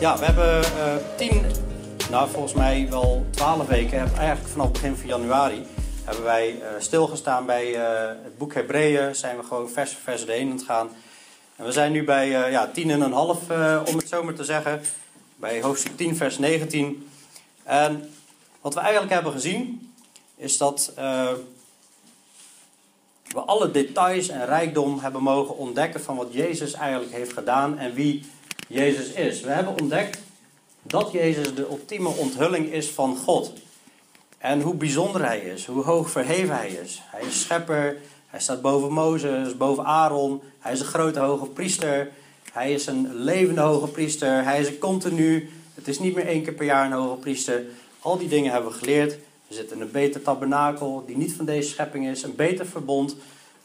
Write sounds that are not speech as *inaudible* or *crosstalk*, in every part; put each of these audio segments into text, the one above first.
Ja, we hebben eh, tien, nou volgens mij wel twaalf weken, eigenlijk vanaf begin van januari, hebben wij uh, stilgestaan bij uh, het boek Hebreeën. Zijn we gewoon vers voor vers heen aan het gaan. En we zijn nu bij ja, tien en een half, om het zo maar te zeggen. Bij hoofdstuk 10, vers 19. En wat we eigenlijk hebben gezien, is dat we alle details en rijkdom hebben mogen ontdekken van wat Jezus eigenlijk heeft gedaan en wie Jezus is. We hebben ontdekt dat Jezus de ultieme onthulling is van God. En hoe bijzonder hij is, hoe hoog verheven hij is. Hij is schepper, hij staat boven Mozes, boven Aaron, hij is een grote hoge priester, hij is een levende hoge priester, hij is een continu, het is niet meer één keer per jaar een hoge priester. Al die dingen hebben we geleerd. We zitten in een beter tabernakel die niet van deze schepping is, een beter verbond.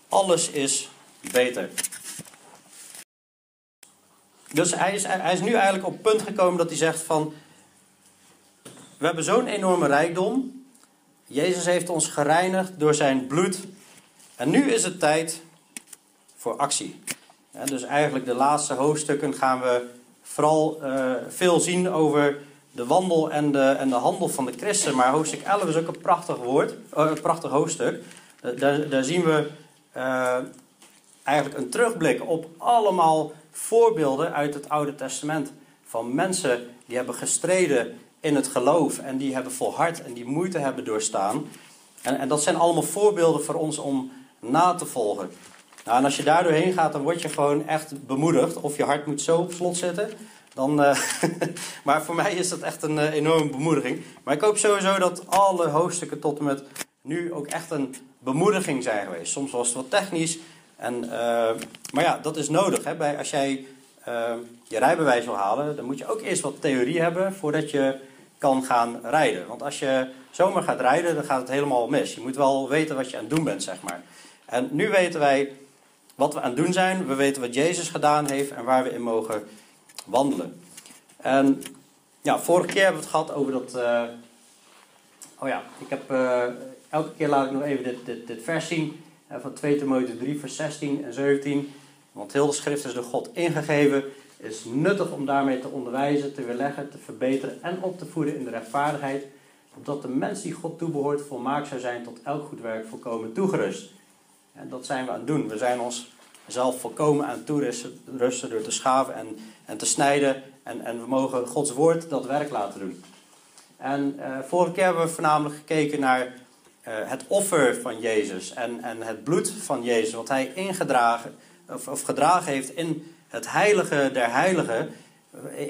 Alles is beter. Dus hij is, hij is nu eigenlijk op het punt gekomen dat hij zegt van... We hebben zo'n enorme rijkdom. Jezus heeft ons gereinigd door zijn bloed. En nu is het tijd voor actie. dus eigenlijk de laatste hoofdstukken gaan we vooral uh, veel zien over de wandel en de, en de handel van de christen. Maar hoofdstuk 11 is ook een prachtig woord, uh, een prachtig hoofdstuk. Uh, daar, daar zien we eigenlijk een terugblik op allemaal voorbeelden uit het Oude Testament. Van mensen die hebben gestreden in het geloof en die hebben volhard en die moeite hebben doorstaan. En, en dat zijn allemaal voorbeelden voor ons om na te volgen. Nou, en als je daar doorheen gaat, dan word je gewoon echt bemoedigd. Of je hart moet zo op slot zitten. Dan, uh, *laughs* maar voor mij is dat echt een uh, enorme bemoediging. Maar ik hoop sowieso dat alle hoofdstukken tot en met nu ook echt een bemoediging zijn geweest. Soms was het wat technisch, en, uh, maar ja, dat is nodig. Hè? Bij, als jij uh, je rijbewijs wil halen, dan moet je ook eerst wat theorie hebben voordat je kan gaan rijden. Want als je zomaar gaat rijden, dan gaat het helemaal mis. Je moet wel weten wat je aan het doen bent, zeg maar. En nu weten wij wat we aan het doen zijn. We weten wat Jezus gedaan heeft en waar we in mogen wandelen. En ja, vorige keer hebben we het gehad over dat. Uh, oh ja, ik heb. Elke keer laat ik nog even dit, dit, dit vers zien van 2 Timotheüs 3, vers 16 en 17. Want heel de schrift is door God ingegeven, is nuttig om daarmee te onderwijzen, te weerleggen, te verbeteren en op te voeden in de rechtvaardigheid, opdat de mens die God toebehoort volmaakt zou zijn tot elk goed werk volkomen toegerust. En dat zijn we aan het doen. We zijn ons zelf volkomen aan toerusten door te schaven en, en te snijden. En, en we mogen Gods woord dat werk laten doen. En uh, vorige keer hebben we voornamelijk gekeken naar het offer van Jezus en, en het bloed van Jezus, wat hij ingedragen of, of gedragen heeft in het heilige der heiligen,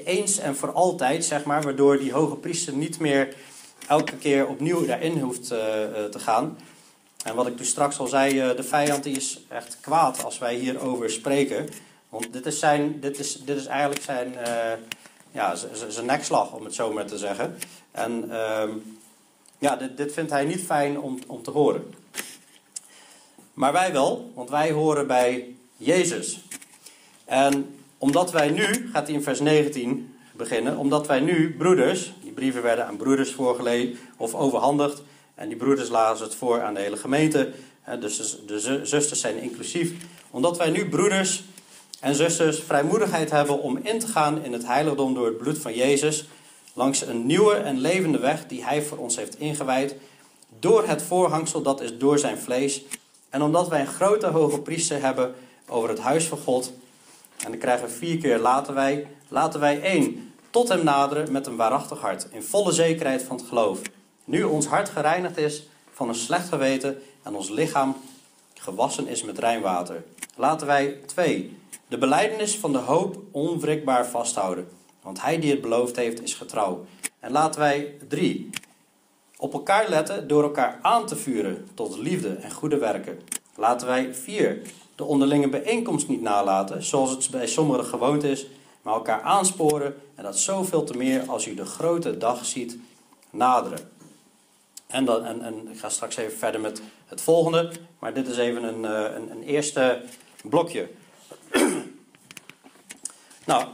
eens en voor altijd, zeg maar, waardoor die hoge priester niet meer elke keer opnieuw daarin hoeft uh, te gaan. En wat ik dus straks al zei, de vijand die is echt kwaad als wij hierover spreken. Want dit is, zijn, dit is, dit is eigenlijk zijn, ja, zijn nekslag, om het zo maar te zeggen. En ehm, ja, dit, dit vindt hij niet fijn om, om te horen. Maar wij wel, want wij horen bij Jezus. En omdat wij nu, gaat hij in vers 19 beginnen, omdat wij nu broeders, die brieven werden aan broeders voorgelezen of overhandigd, en die broeders lazen het voor aan de hele gemeente, dus de zusters zijn inclusief. Omdat wij nu broeders en zusters vrijmoedigheid hebben om in te gaan in het heiligdom door het bloed van Jezus, langs een nieuwe en levende weg die Hij voor ons heeft ingewijd, door het voorhangsel dat is door zijn vlees. En omdat wij een grote hoge priester hebben over het huis van God, en dan krijgen we vier keer laten wij, laten wij één, tot hem naderen met een waarachtig hart, in volle zekerheid van het geloof. Nu ons hart gereinigd is van een slecht geweten en ons lichaam gewassen is met rein water. Laten wij twee, de beleidenis van de hoop onwrikbaar vasthouden. Want hij die het beloofd heeft is getrouw. En laten wij drie. Op elkaar letten door elkaar aan te vuren tot liefde en goede werken. Laten wij vier. De onderlinge bijeenkomst niet nalaten, zoals het bij sommigen gewoond is, maar elkaar aansporen en dat zoveel te meer als u de grote dag ziet naderen. En, dan, en, en ik ga straks even verder met het volgende, maar dit is even een, eh, een, een eerste blokje. *clears throat* nou,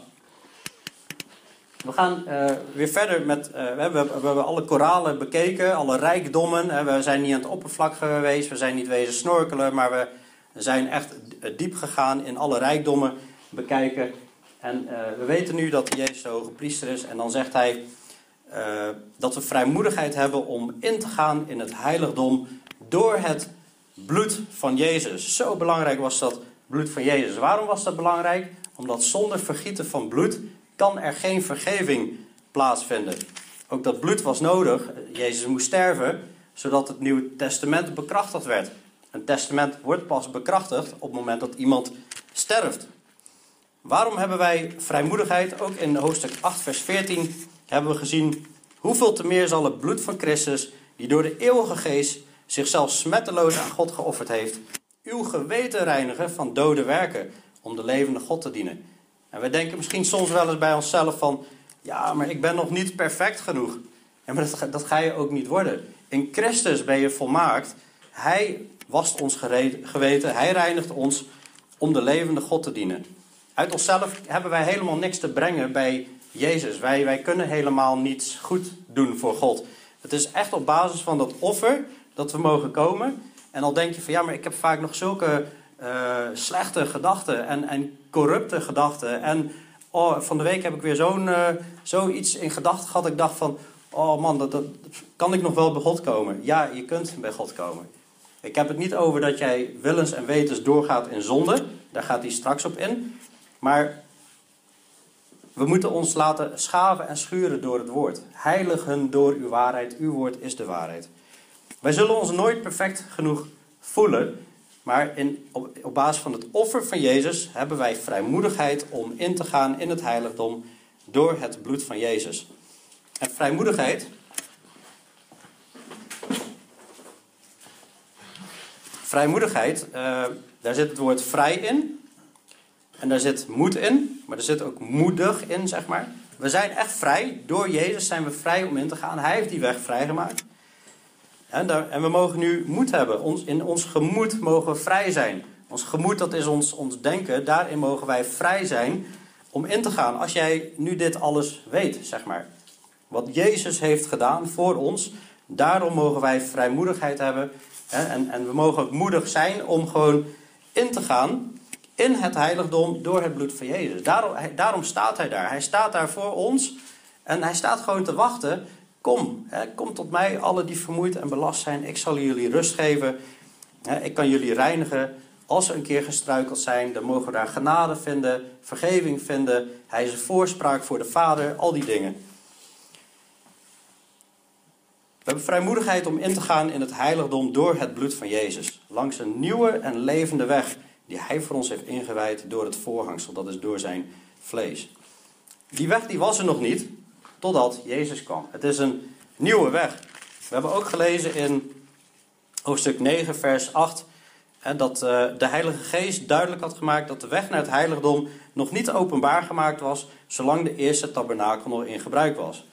we gaan uh, weer verder met. Uh, we, hebben, we, hebben, alle koralen bekeken, alle rijkdommen. we zijn niet aan het oppervlak geweest, we zijn niet wezen snorkelen, maar we zijn echt diep gegaan in alle rijkdommen bekijken. En we weten nu dat Jezus de hoge priester is. En dan zegt hij dat we vrijmoedigheid hebben om in te gaan in het heiligdom door het bloed van Jezus. Zo belangrijk was dat bloed van Jezus. Waarom was dat belangrijk? Omdat zonder vergieten van bloed kan er geen vergeving plaatsvinden. Ook dat bloed was nodig. Jezus moest sterven, zodat het Nieuwe Testament bekrachtigd werd. Een testament wordt pas bekrachtigd op het moment dat iemand sterft. Waarom hebben wij vrijmoedigheid? Ook in hoofdstuk 8, vers 14 hebben we gezien hoeveel te meer zal het bloed van Christus, die door de eeuwige geest zichzelf smetteloos aan God geofferd heeft, uw geweten reinigen van dode werken om de levende God te dienen. En wij denken misschien soms wel eens bij onszelf van, ja, maar ik ben nog niet perfect genoeg. En maar dat, dat ga je ook niet worden. In Christus ben je volmaakt. Hij wast ons geweten, hij reinigt ons om de levende God te dienen. Uit onszelf hebben wij helemaal niks te brengen bij Jezus. Wij, wij kunnen helemaal niets goed doen voor God. Het is echt op basis van dat offer dat we mogen komen. En al denk je van ja, maar ik heb vaak nog zulke uh, slechte gedachten en, en corrupte gedachten. En oh, van de week heb ik weer zo'n, uh, zoiets in gedachten gehad. Ik dacht van, oh man, dat, dat, kan ik nog wel bij God komen? Ja, je kunt bij God komen. Ik heb het niet over dat jij willens en wetens doorgaat in zonde. Daar gaat hij straks op in. Maar we moeten ons laten schaven en schuren door het woord. Heiligen door uw waarheid. Uw woord is de waarheid. Wij zullen ons nooit perfect genoeg voelen. Maar in, op, basis van het offer van Jezus hebben wij vrijmoedigheid om in te gaan in het heiligdom door het bloed van Jezus. En vrijmoedigheid. Vrijmoedigheid, uh, daar zit het woord vrij in. En daar zit moed in, maar er zit ook moedig in, zeg maar. We zijn echt vrij. Door Jezus zijn we vrij om in te gaan. Hij heeft die weg vrijgemaakt. En, we mogen nu moed hebben. Ons, in ons gemoed mogen we vrij zijn. Ons gemoed, dat is ons, ons denken. Daarin mogen wij vrij zijn om in te gaan. Als jij nu dit alles weet, zeg maar. Wat Jezus heeft gedaan voor ons. Daarom mogen wij vrijmoedigheid hebben. En, en we mogen ook moedig zijn om gewoon in te gaan in het heiligdom door het bloed van Jezus. Daarom, daarom staat hij daar. Hij staat daar voor ons en hij staat gewoon te wachten. Kom, hè, kom tot mij, alle die vermoeid en belast zijn. Ik zal jullie rust geven. Hè, ik kan jullie reinigen. Als ze een keer gestruikeld zijn, dan mogen we daar genade vinden, vergeving vinden. Hij is een voorspraak voor de Vader, al die dingen. We hebben vrijmoedigheid om in te gaan in het heiligdom door het bloed van Jezus. Langs een nieuwe en levende weg die hij voor ons heeft ingewijd door het voorhangsel, dat is door zijn vlees. Die weg die was er nog niet, totdat Jezus kwam. Het is een nieuwe weg. We hebben ook gelezen in hoofdstuk 9, vers 8, dat eh, de Heilige Geest duidelijk had gemaakt dat de weg naar het heiligdom nog niet openbaar gemaakt was, zolang de eerste tabernakel nog in gebruik was.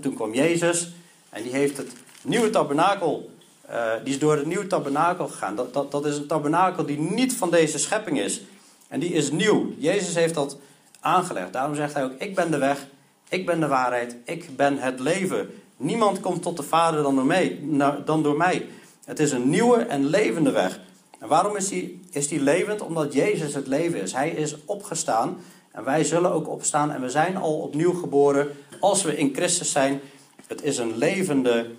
Toen kwam Jezus en die heeft het nieuwe tabernakel uh, die is door het nieuwe tabernakel gegaan. Dat, dat, dat is een tabernakel die niet van deze schepping is. En die is nieuw. Jezus heeft dat aangelegd. Daarom zegt hij ook: Ik ben de weg, ik ben de waarheid, ik ben het leven. Niemand komt tot de Vader dan door mij. Dan door mij. Het is een nieuwe en levende weg. En waarom is die, is die levend? Omdat Jezus het leven is. Hij is opgestaan en wij zullen ook opstaan en we zijn al opnieuw geboren als we in Christus zijn. Het is een levende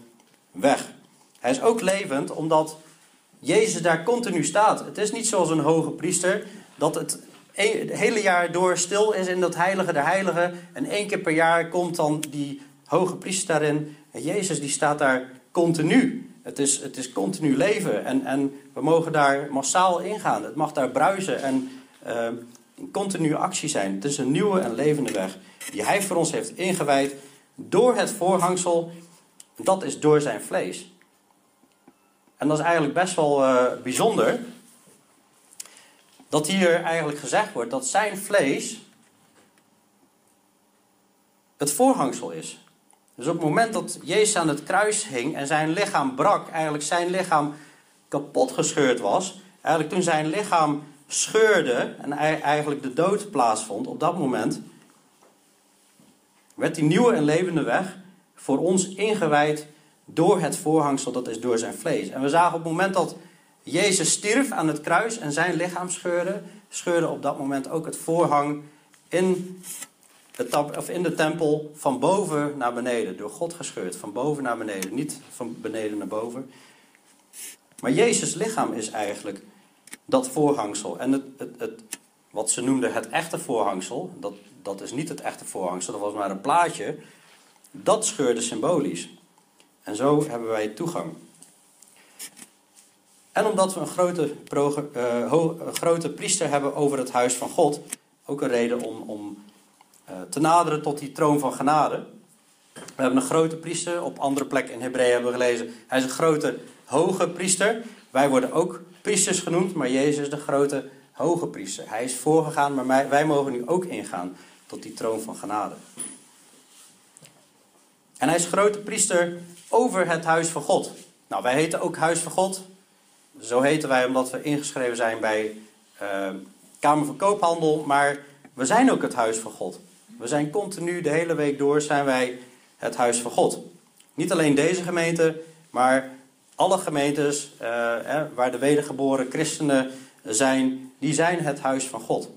weg. Hij is ook levend omdat Jezus daar continu staat. Het is niet zoals een hoge priester dat het het hele jaar door stil is in dat heilige der heiligen. En één keer per jaar komt dan die hoge priester daarin. En Jezus die staat daar continu. Het is, het is continu leven. En, en we mogen daar massaal ingaan. Het mag daar bruisen en uh, continu actie zijn. Het is een nieuwe en levende weg die hij voor ons heeft ingewijd door het voorhangsel. Dat is door zijn vlees. En dat is eigenlijk best wel uh, bijzonder. Dat hier eigenlijk gezegd wordt dat zijn vlees het voorhangsel is. Dus op het moment dat Jezus aan het kruis hing en zijn lichaam brak, eigenlijk zijn lichaam kapot gescheurd was, eigenlijk toen zijn lichaam scheurde en eigenlijk de dood plaatsvond, op dat moment werd die nieuwe en levende weg voor ons ingewijd door het voorhangsel, dat is door zijn vlees. En we zagen op het moment dat Jezus stierf aan het kruis en zijn lichaam scheurde, scheurde op dat moment ook het voorhang in, het, of in de tempel van boven naar beneden. Door God gescheurd, van boven naar beneden. Niet van beneden naar boven. Maar Jezus' lichaam is eigenlijk dat voorhangsel. En het, het, het, wat ze noemden het echte voorhangsel, dat, dat is niet het echte voorhangsel, dat was maar een plaatje. Dat scheurde symbolisch. En zo hebben wij toegang. En omdat we een grote, een grote priester hebben over het huis van God, ook een reden om, om uh, te naderen tot die troon van genade. We hebben een grote priester, op andere plekken in Hebreeën hebben we gelezen, hij is een grote hoge priester. Wij worden ook priesters genoemd, maar Jezus is de grote hoge priester. Hij is voorgegaan, maar wij mogen nu ook ingaan tot die troon van genade. En hij is grote priester over het huis van God. Nou, wij heten ook huis van God. Zo heten wij omdat we ingeschreven zijn bij uh, Kamer van Koophandel. Maar we zijn ook het huis van God. We zijn continu, de hele week door, zijn wij het huis van God. Niet alleen deze gemeente, maar alle gemeentes uh, waar de wedergeboren christenen zijn, die zijn het huis van God.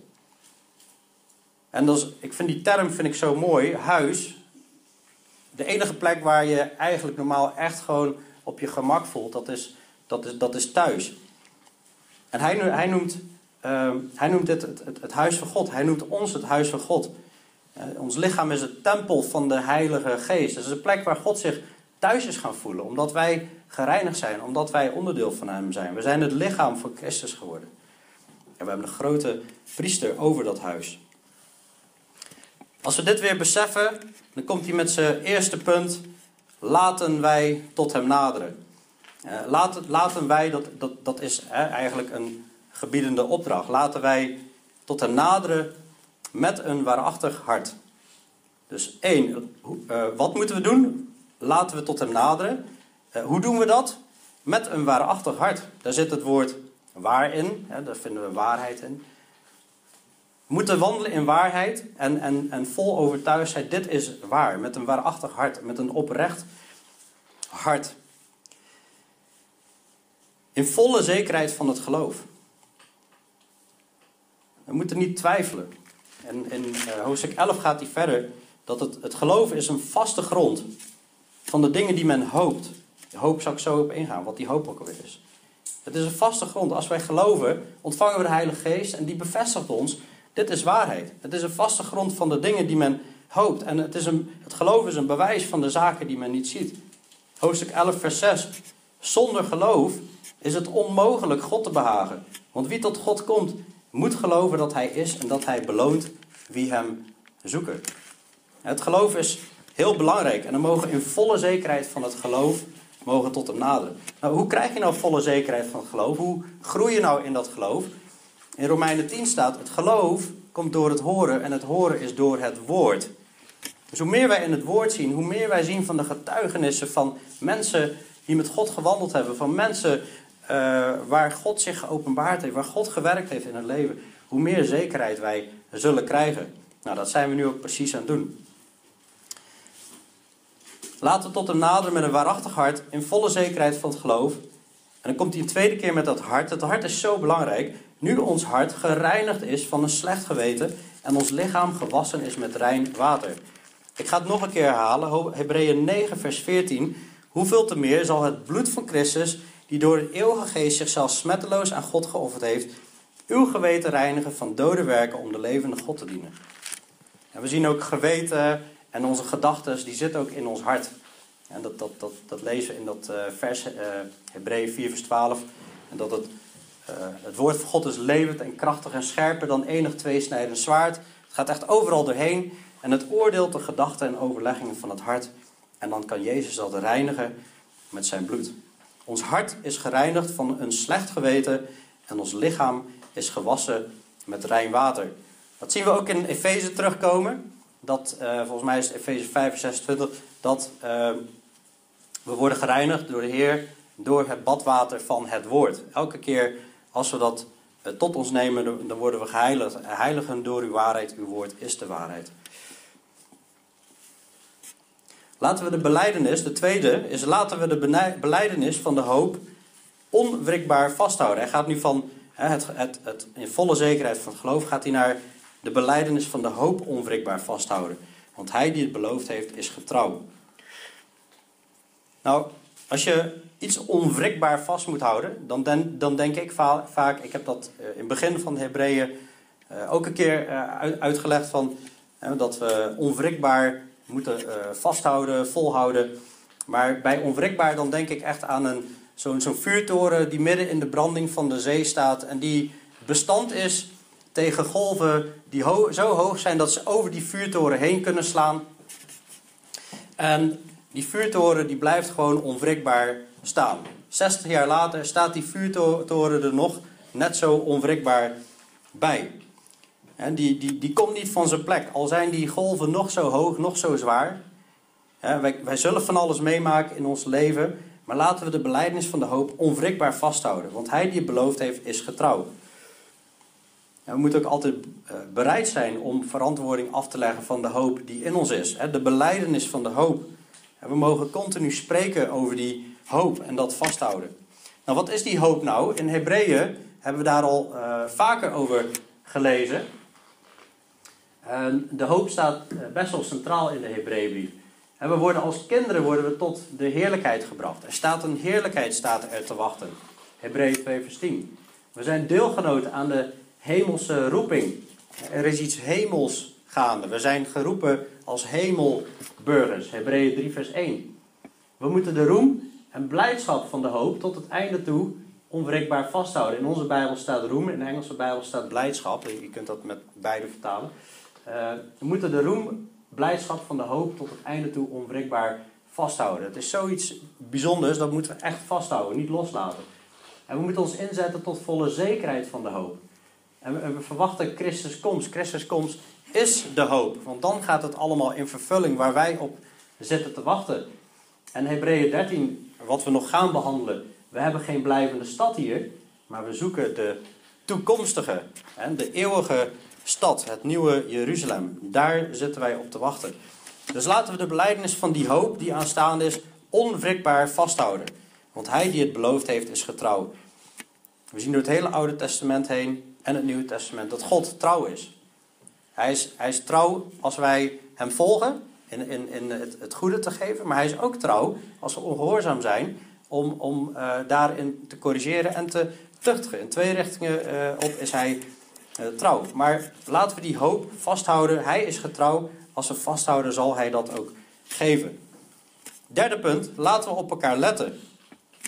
En is, ik vind die term vind ik zo mooi, huis. De enige plek waar je eigenlijk normaal echt gewoon op je gemak voelt, dat is, dat is, dat is thuis. En hij, hij noemt, uh, hij noemt dit het, het, huis van God. Hij noemt ons het huis van God. Uh, ons lichaam is het tempel van de Heilige Geest. Het is een plek waar God zich thuis is gaan voelen. Omdat wij gereinigd zijn. Omdat wij onderdeel van Hem zijn. We zijn het lichaam van Christus geworden. En we hebben een grote priester over dat huis. Als we dit weer beseffen, dan komt hij met zijn eerste punt. Laten wij tot hem naderen. Uh, laten, laten wij, dat, dat, dat is hè, eigenlijk een gebiedende opdracht. Laten wij tot hem naderen met een waarachtig hart. Dus één, uh, wat moeten we doen? Laten we tot hem naderen. Hoe doen we dat? Met een waarachtig hart. Daar zit het woord waar in, hè, daar vinden we waarheid in moeten wandelen in waarheid en, en, en vol overtuigdheid. Dit is waar, met een waarachtig hart, met een oprecht hart. In volle zekerheid van het geloof. We moeten niet twijfelen. En in uh, hoofdstuk 11 gaat hij verder dat het, het geloof is een vaste grond van de dingen die men hoopt. De hoop zal ik zo op ingaan, wat die hoop ook alweer is. Het is een vaste grond. Als wij geloven, ontvangen we de Heilige Geest en die bevestigt ons dit is waarheid. Het is een vaste grond van de dingen die men hoopt. En het, is een, het geloof is een bewijs van de zaken die men niet ziet. Hoofdstuk 11, vers 6. Zonder geloof is het onmogelijk God te behagen. Want wie tot God komt, moet geloven dat Hij is en dat Hij beloont wie Hem zoeken. Het geloof is heel belangrijk en dan mogen in volle zekerheid van het geloof mogen tot hem naderen. Nou, hoe krijg je nou volle zekerheid van het geloof? Hoe groei je nou in dat geloof? In Romeinen 10 staat: het geloof komt door het horen en het horen is door het woord. Dus hoe meer wij in het woord zien, hoe meer wij zien van de getuigenissen van mensen die met God gewandeld hebben, van mensen uh, waar God zich geopenbaard heeft, waar God gewerkt heeft in het leven, hoe meer zekerheid wij zullen krijgen. Nou, dat zijn we nu ook precies aan het doen. Laten we tot hem naderen met een waarachtig hart, in volle zekerheid van het geloof. En dan komt hij een tweede keer met dat hart. Het hart is zo belangrijk nu ons hart gereinigd is van een slecht geweten en ons lichaam gewassen is met rein water. Ik ga het nog een keer herhalen, Hebreeën 9, vers 14. Hoeveel te meer zal het bloed van Christus, die door het eeuwige geest zichzelf smetteloos aan God geofferd heeft, uw geweten reinigen van dode werken om de levende God te dienen. En we zien ook geweten en onze gedachten, die zitten ook in ons hart. En dat, dat, dat, dat lezen we in dat uh, vers uh, Hebreeën 4, vers 12. En dat het eh, het woord van God is levend en krachtig en scherper dan enig tweesnijdend zwaard. Het gaat echt overal doorheen en het oordeelt de gedachten en overleggingen van het hart. En dan kan Jezus dat reinigen met zijn bloed. Ons hart is gereinigd van een slecht geweten en ons lichaam is gewassen met rein water. Dat zien we ook in Efeze terugkomen. Dat, uh, volgens mij is Efeze 5, 26, dat uh, we worden gereinigd door de Heer door het badwater van het woord. Elke keer als we dat eh, tot ons nemen, dan worden we geheiligd. Heiligen door uw waarheid, uw woord is de waarheid. Laten we de beleidenis, de tweede, is laten we de beleidenis van de hoop onwrikbaar vasthouden. Hij gaat nu van het, het, het, in volle zekerheid van het geloof, gaat hij naar de beleidenis van de hoop onwrikbaar vasthouden. Want hij die het beloofd heeft, is getrouw. Nou, als je iets onwrikbaar vast moet houden, dan, dan denk ik vaak, ik heb dat eh, in het begin van de Hebreeën uh, ook een keer uh, uitgelegd van dat we onwrikbaar moeten vasthouden, volhouden. Maar bij onwrikbaar dan denk ik echt aan een, zo'n zo'n vuurtoren die midden in de branding van de zee staat en die bestand is tegen golven die zo hoog zijn dat ze over die vuurtoren heen kunnen slaan. En die vuurtoren die blijft gewoon onwrikbaar staan. 60 jaar later staat die vuurtoren er nog net zo onwrikbaar bij. Die, die, die komt niet van zijn plek. Al zijn die golven nog zo hoog, nog zo zwaar. wij, wij zullen van alles meemaken in ons leven. Maar laten we de beleidnis van de hoop onwrikbaar vasthouden. Want hij die het beloofd heeft, is getrouw. We moeten ook altijd eh, bereid zijn om verantwoording af te leggen van de hoop die in ons is. De beleidenis van de hoop. We mogen continu spreken over die hoop en dat vasthouden. Nou, wat is die hoop nou? In Hebreeën hebben we daar al uh, vaker over gelezen. En de hoop staat eh, best wel centraal in de Hebreeënbrief. En we worden als kinderen worden we tot de heerlijkheid gebracht. Er staat een heerlijkheid staat er te wachten. Hebreeën 2 vers 10. We zijn deelgenoten aan de hemelse roeping. Er is iets hemels gaande. We zijn geroepen als hemelburgers. Hebreeën 3 vers 1. We moeten de roem en blijdschap van de hoop tot het einde toe onwrikbaar vasthouden. In onze Bijbel staat roem, in de Engelse Bijbel staat blijdschap. Je kunt dat met beide vertalen. Uh, we moeten de roem, blijdschap van de hoop tot het einde toe onwrikbaar vasthouden. Het is zoiets bijzonders, dat moeten we echt vasthouden, niet loslaten. En we moeten ons inzetten tot volle zekerheid van de hoop. En we, verwachten Christus komst. Christus komst is de hoop. Want dan gaat het allemaal in vervulling waar wij op zitten te wachten. En Hebreeën 13, wat we nog gaan behandelen. We hebben geen blijvende stad hier, maar we zoeken de toekomstige, de eeuwige stad, het nieuwe Jeruzalem. Daar zitten wij op te wachten. Dus laten we de belijdenis van die hoop die aanstaande is onwrikbaar vasthouden. Want hij die het beloofd heeft is getrouw. We zien door het hele Oude Testament heen en het Nieuwe Testament dat God trouw is. Hij is, hij is trouw als wij hem volgen in, in, in het, goede te geven, maar hij is ook trouw als we ongehoorzaam zijn om, om uh, daarin te corrigeren en te tuchtigen. In twee richtingen uh, op is hij trouw. Maar laten we die hoop vasthouden. Hij is getrouw. Als we vasthouden, zal hij dat ook geven. Derde punt, laten we op elkaar letten.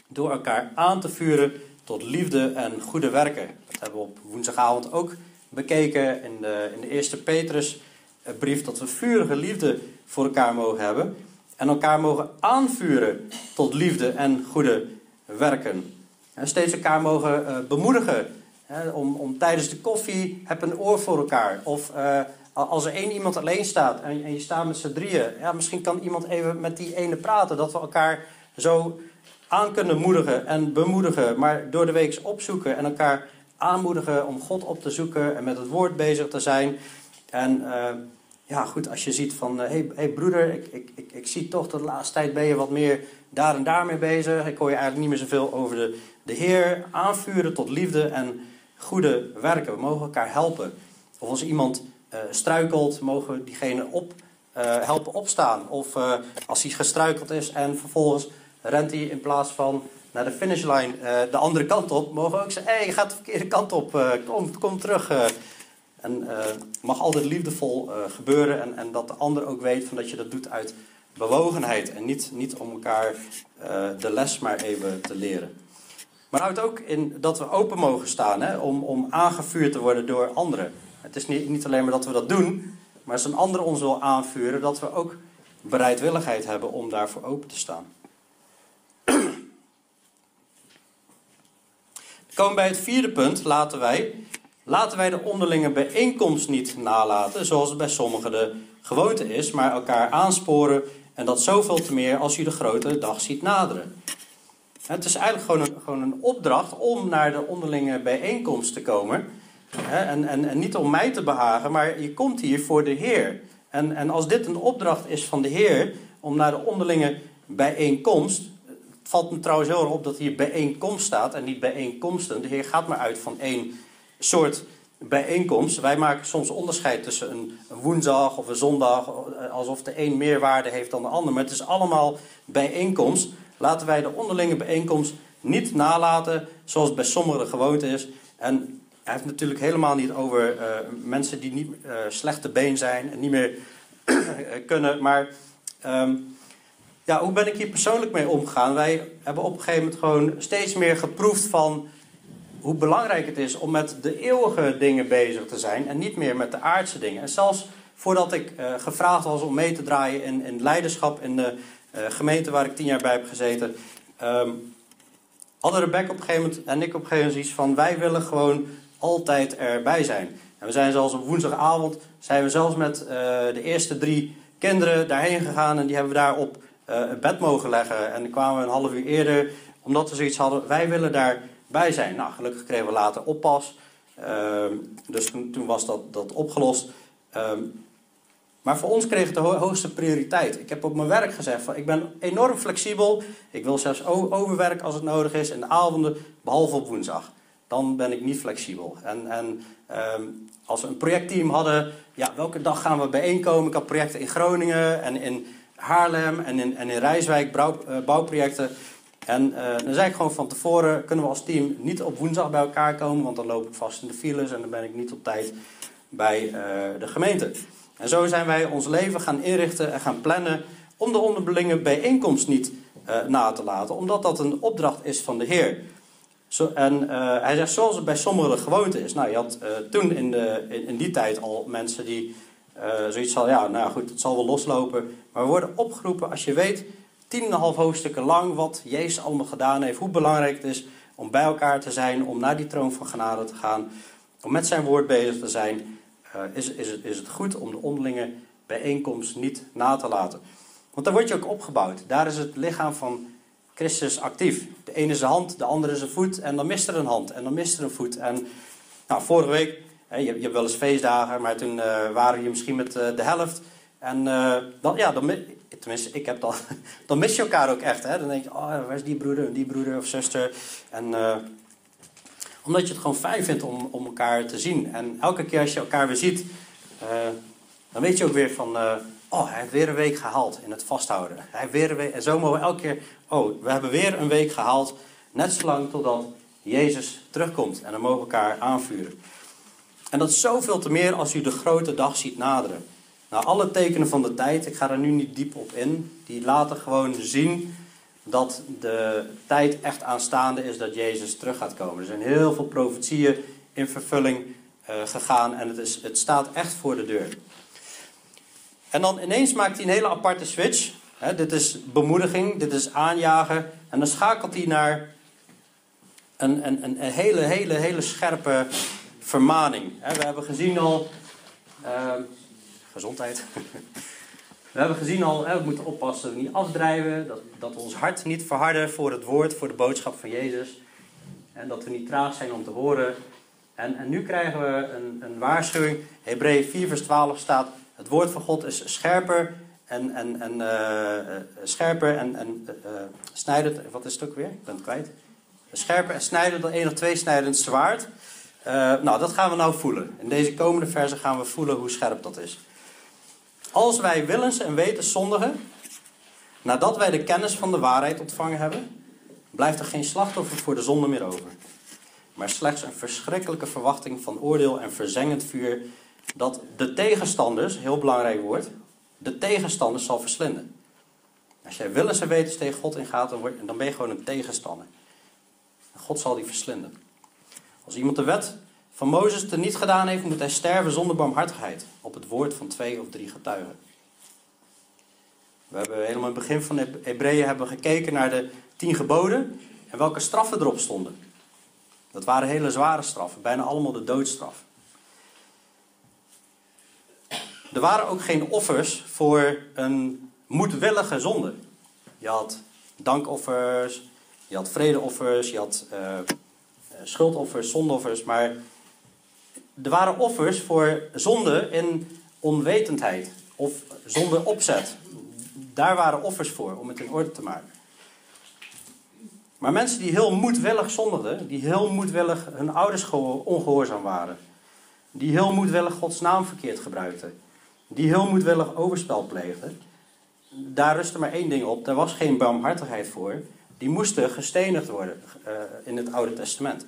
Door elkaar aan te vuren tot liefde en goede werken. Dat hebben we op woensdagavond ook bekeken in de, in de eerste Petrusbrief. Dat we vurige liefde voor elkaar mogen hebben. En elkaar mogen aanvuren tot liefde en goede werken. En steeds elkaar mogen uh, bemoedigen. Om, om tijdens de koffie heb een oor voor elkaar. Of uh, als er één iemand alleen staat en, en je staat met z'n drieën. Ja, misschien kan iemand even met die ene praten. Dat we elkaar zo aan kunnen moedigen en bemoedigen. Maar door de week opzoeken en elkaar aanmoedigen om God op te zoeken. En met het woord bezig te zijn. En... Uh, ja, goed, als je ziet van, hé hey, hey broeder, ik, ik, ik, ik zie toch dat de laatste tijd ben je wat meer daar en daar mee bezig. Ik hoor je eigenlijk niet meer zoveel over de, de Heer aanvuren tot liefde en goede werken. We mogen elkaar helpen. Of als iemand uh, struikelt, mogen we diegene op, uh, helpen opstaan. Of uh, als hij gestruikeld is en vervolgens rent hij in plaats van naar de finishlijn de andere kant op, mogen ook hé, hey, je gaat de verkeerde kant op, kom, terug. En uh, mag altijd liefdevol gebeuren en, en dat de ander ook weet van dat je dat doet uit bewogenheid en niet, niet om elkaar de les maar even te leren. Maar houdt ook in dat we open mogen staan hè, om, om aangevuurd te worden door anderen. Het is niet, niet alleen maar dat we dat doen, maar als een ander ons wil aanvuren, dat we ook bereidwilligheid hebben om daarvoor open te staan. Komen bij het vierde punt, laten wij Laten wij de onderlinge bijeenkomst niet nalaten, zoals het bij sommigen de gewoonte is, maar elkaar aansporen en dat zoveel te meer als u de grote dag ziet naderen. Het is eigenlijk gewoon een, gewoon een opdracht om naar de onderlinge bijeenkomst te komen. En, en, en niet om mij te behagen, maar je komt hier voor de Heer. En, en als dit een opdracht is van de Heer om naar de onderlinge bijeenkomst. Het valt me trouwens heel op dat hier bijeenkomst staat en niet bijeenkomsten. De Heer gaat maar uit van één soort bijeenkomst. Wij maken soms onderscheid tussen een, woensdag of een zondag, alsof de een meer waarde heeft dan de ander. Maar het is allemaal bijeenkomst. Laten wij de onderlinge bijeenkomst niet nalaten, zoals bij sommigen gewoonte is. En hij heeft natuurlijk helemaal niet over uh, mensen die niet uh, slechte been zijn en niet meer *clears throat* kunnen. Maar um, ja, hoe ben ik hier persoonlijk mee omgegaan? Wij hebben op een gegeven moment gewoon steeds meer geproefd van hoe belangrijk het is om met de eeuwige dingen bezig te zijn en niet meer met de aardse dingen. En zelfs voordat ik uh, gevraagd was om mee te draaien in, in leiderschap in de gemeente waar ik tien jaar bij heb gezeten, um, hadden Rebecca op een gegeven moment en ik op een gegeven moment zoiets van: wij willen gewoon altijd erbij zijn. En we zijn zelfs op woensdagavond zijn we zelfs met uh, de eerste drie kinderen daarheen gegaan en die hebben we daar op het bed mogen leggen. En kwamen we een half uur eerder, omdat we zoiets hadden: wij willen daarbij zijn. Nou, gelukkig kregen we later oppas. Uh, dus toen, toen, was dat, dat opgelost. Ehm, maar voor ons kreeg het de hoogste prioriteit. Ik heb op mijn werk gezegd: van, ik ben enorm flexibel. Ik wil zelfs overwerken als het nodig is in de avonden, behalve op woensdag. Dan ben ik niet flexibel. En, en um, als we een projectteam hadden, ja, welke dag gaan we bijeenkomen? Ik had projecten in Groningen en in Haarlem en in, en in Rijswijk, bouw, uh, bouwprojecten. En uh, dan zei ik gewoon van tevoren: kunnen we als team niet op woensdag bij elkaar komen, want dan loop ik vast in de files en dan ben ik niet op tijd bij uh, de gemeente. En zo zijn wij ons leven gaan inrichten en gaan plannen om de onderlinge bijeenkomst niet uh, na te laten, omdat dat een opdracht is van de Heer. Zo, en uh, hij zegt zoals het bij sommigen gewoonte is. Nou, je had uh, toen in, de, in, die tijd al mensen die zoiets hadden, ja, nou goed, het zal wel loslopen. Maar we worden opgeroepen als je weet, tien en een half hoofdstukken lang, wat Jezus allemaal gedaan heeft, hoe belangrijk het is om bij elkaar te zijn, om naar die troon van genade te gaan, om met zijn woord bezig te zijn is, is, het, is het goed om de onderlinge bijeenkomst niet na te laten. Want daar word je ook opgebouwd. Daar is het lichaam van Christus actief. De ene is de hand, de andere is een voet. En dan mist er een hand en dan mist er een voet. En nou, vorige week, hè, je, je, hebt wel eens feestdagen, maar toen uh, waren je misschien met uh, de helft. En dan, ja, dan, tenminste, ik heb dan, *laughs* dan mis je elkaar ook echt. Hè? Dan denk je, oh, waar is die broeder, die broeder of zuster? En omdat je het gewoon fijn vindt om, om elkaar te zien. En elke keer als je elkaar weer ziet, uh, dan weet je ook weer van... Uh, oh, hij heeft weer een week gehaald in het vasthouden. Hij weer een week... En zo mogen we elke keer... Oh, we hebben weer een week gehaald. Net zolang totdat Jezus terugkomt. En dan mogen we elkaar aanvuren. En dat is zoveel te meer als u de grote dag ziet naderen. Nou, alle tekenen van de tijd, ik ga er nu niet diep op in, die laten gewoon zien dat de tijd echt aanstaande is dat Jezus terug gaat komen. Er zijn heel veel profetieën in vervulling uh, gegaan en het, is, het staat echt voor de deur. En dan ineens maakt hij een hele aparte switch. dit is bemoediging, dit is aanjagen. En dan schakelt hij naar een, een, een hele, hele, hele scherpe vermaning. we hebben gezien al. Uh, gezondheid. *laughs* We hebben gezien al, we moeten oppassen dat we niet afdrijven, dat, dat we ons hart niet verharden voor het woord, voor de boodschap van Jezus. En dat we niet traag zijn om te horen. En, en nu krijgen we een, een waarschuwing. Hebreeën 4 vers 12 staat, het woord van God is scherper en, en, en uh, scherper en, en uh, snijdend, wat is het ook weer? Ik ben het kwijt. Scherper en snijdend dan één of twee snijdend zwaard. nou, dat gaan we nou voelen. In deze komende versen gaan we voelen hoe scherp dat is. Als wij willens en weten zondigen, nadat wij de kennis van de waarheid ontvangen hebben, blijft er geen slachtoffer voor de zonde meer over. Maar slechts een verschrikkelijke verwachting van oordeel en verzengend vuur dat de tegenstanders, heel belangrijk woord, de tegenstanders zal verslinden. Als jij willens en wetens tegen God ingaat, dan, dan ben je gewoon een tegenstander. God zal die verslinden. Als iemand de wet van Mozes te niet gedaan heeft, moet hij sterven zonder barmhartigheid. Op het woord van twee of drie getuigen. We hebben helemaal in het begin van de Hebreeën hebben gekeken naar de tien geboden en welke straffen erop stonden. Dat waren hele zware straffen, bijna allemaal de doodstraf. Er waren ook geen offers voor een moedwillige zonde. Je had dankoffers, je had vredeoffers, je had uh, schuldoffers, zondoffers, maar er waren offers voor zonde in onwetendheid of zonder opzet. Daar waren offers voor om het in orde te maken. Maar mensen die heel moedwillig zondigden, die heel moedwillig hun ouders ongehoorzaam waren, die heel moedwillig Gods naam verkeerd gebruikte, die heel moedwillig overspel pleegde, daar rustte maar één ding op: er was geen barmhartigheid voor. Die moesten gestenigd worden uh, in het Oude Testament.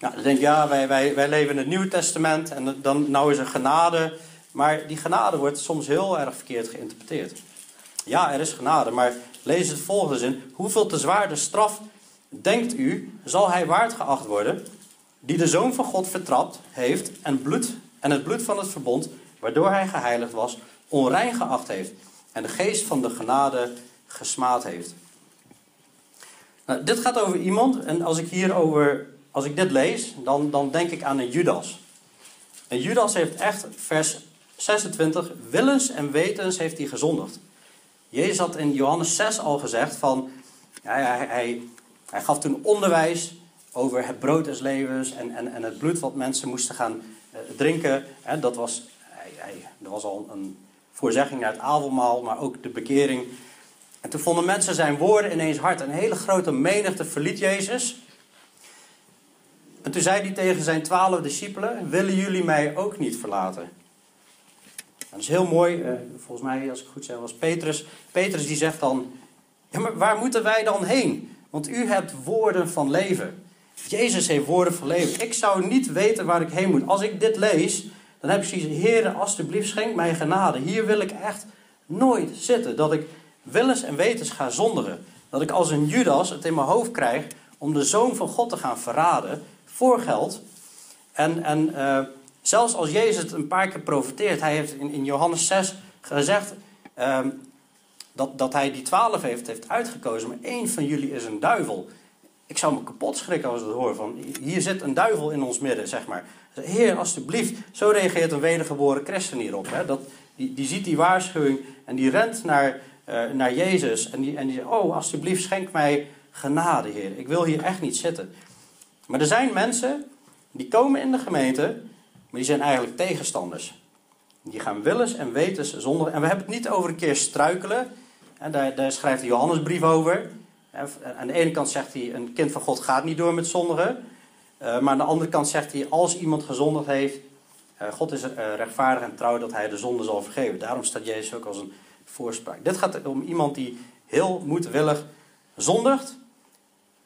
Nou, dan denk ja, wij, wij, wij leven in het Nieuwe Testament en dan nou is er genade. Maar die genade wordt soms heel erg verkeerd geïnterpreteerd. Ja, er is genade, maar lees het volgende zin. Hoeveel te zwaar de straf, denkt u, zal hij waard geacht worden, die de Zoon van God vertrapt heeft en, bloed, en het bloed van het verbond, waardoor hij geheiligd was, onrein geacht heeft en de geest van de genade gesmaad heeft. Nou, dit gaat over iemand, en als ik hierover, als ik dit lees, dan, dan denk ik aan een Judas. En Judas heeft echt, vers 26, willens en wetens heeft hij gezondigd. Jezus had in Johannes 6 al gezegd van, ja, hij, hij, hij gaf toen onderwijs over het brood des levens en, en, en het bloed wat mensen moesten gaan uh, drinken. Hè, dat, was, hij, hij, dat was al een voorzegging naar het avondmaal, maar ook de bekering. En toen vonden mensen zijn woorden ineens hard. Een hele grote menigte verliet Jezus. En toen zei hij tegen zijn twaalf discipelen: Willen jullie mij ook niet verlaten? Dat is heel mooi. Eh, volgens mij, als ik goed zeg, was Petrus. Petrus die zegt dan: Ja, maar waar moeten wij dan heen? Want u hebt woorden van leven. Jezus heeft woorden van leven. Ik zou niet weten waar ik heen moet. Als ik dit lees, dan heb ik zoiets, Heer, alstublieft schenk mij genade. Hier wil ik echt nooit zitten. Dat ik willens en wetens ga zondigen. Dat ik als een Judas het in mijn hoofd krijg om de Zoon van God te gaan verraden voor geld. En, en uh, zelfs als Jezus het een paar keer profiteert, hij heeft in, in Johannes 6 gezegd uh, dat, dat hij die twaalf heeft, heeft uitgekozen, maar één van jullie is een duivel. Ik zou me kapot schrikken als ik dat hoor. Van, hier zit een duivel in ons midden, zeg maar. Heer, alstublieft. Zo reageert een wedergeboren christen hierop. Hè? Dat, die, die ziet die waarschuwing en die rent naar, uh, naar Jezus. En die, en die zegt, oh, alstublieft, schenk mij genade, Heer. Ik wil hier echt niet zitten. Maar er zijn mensen die komen in de gemeente, maar die zijn eigenlijk tegenstanders. Die gaan willens en wetens zonder. En we hebben het niet over een keer struikelen. En daar, daar schrijft de Johannesbrief over. Aan de ene kant zegt hij: een kind van God gaat niet door met zondigen. Uh, maar aan de andere kant zegt hij: als iemand gezondigd heeft, uh, God is uh, rechtvaardig en trouw dat hij de zonde zal vergeven. Daarom staat Jezus ook als een voorspraak. Dit gaat om iemand die heel moedwillig zondigt.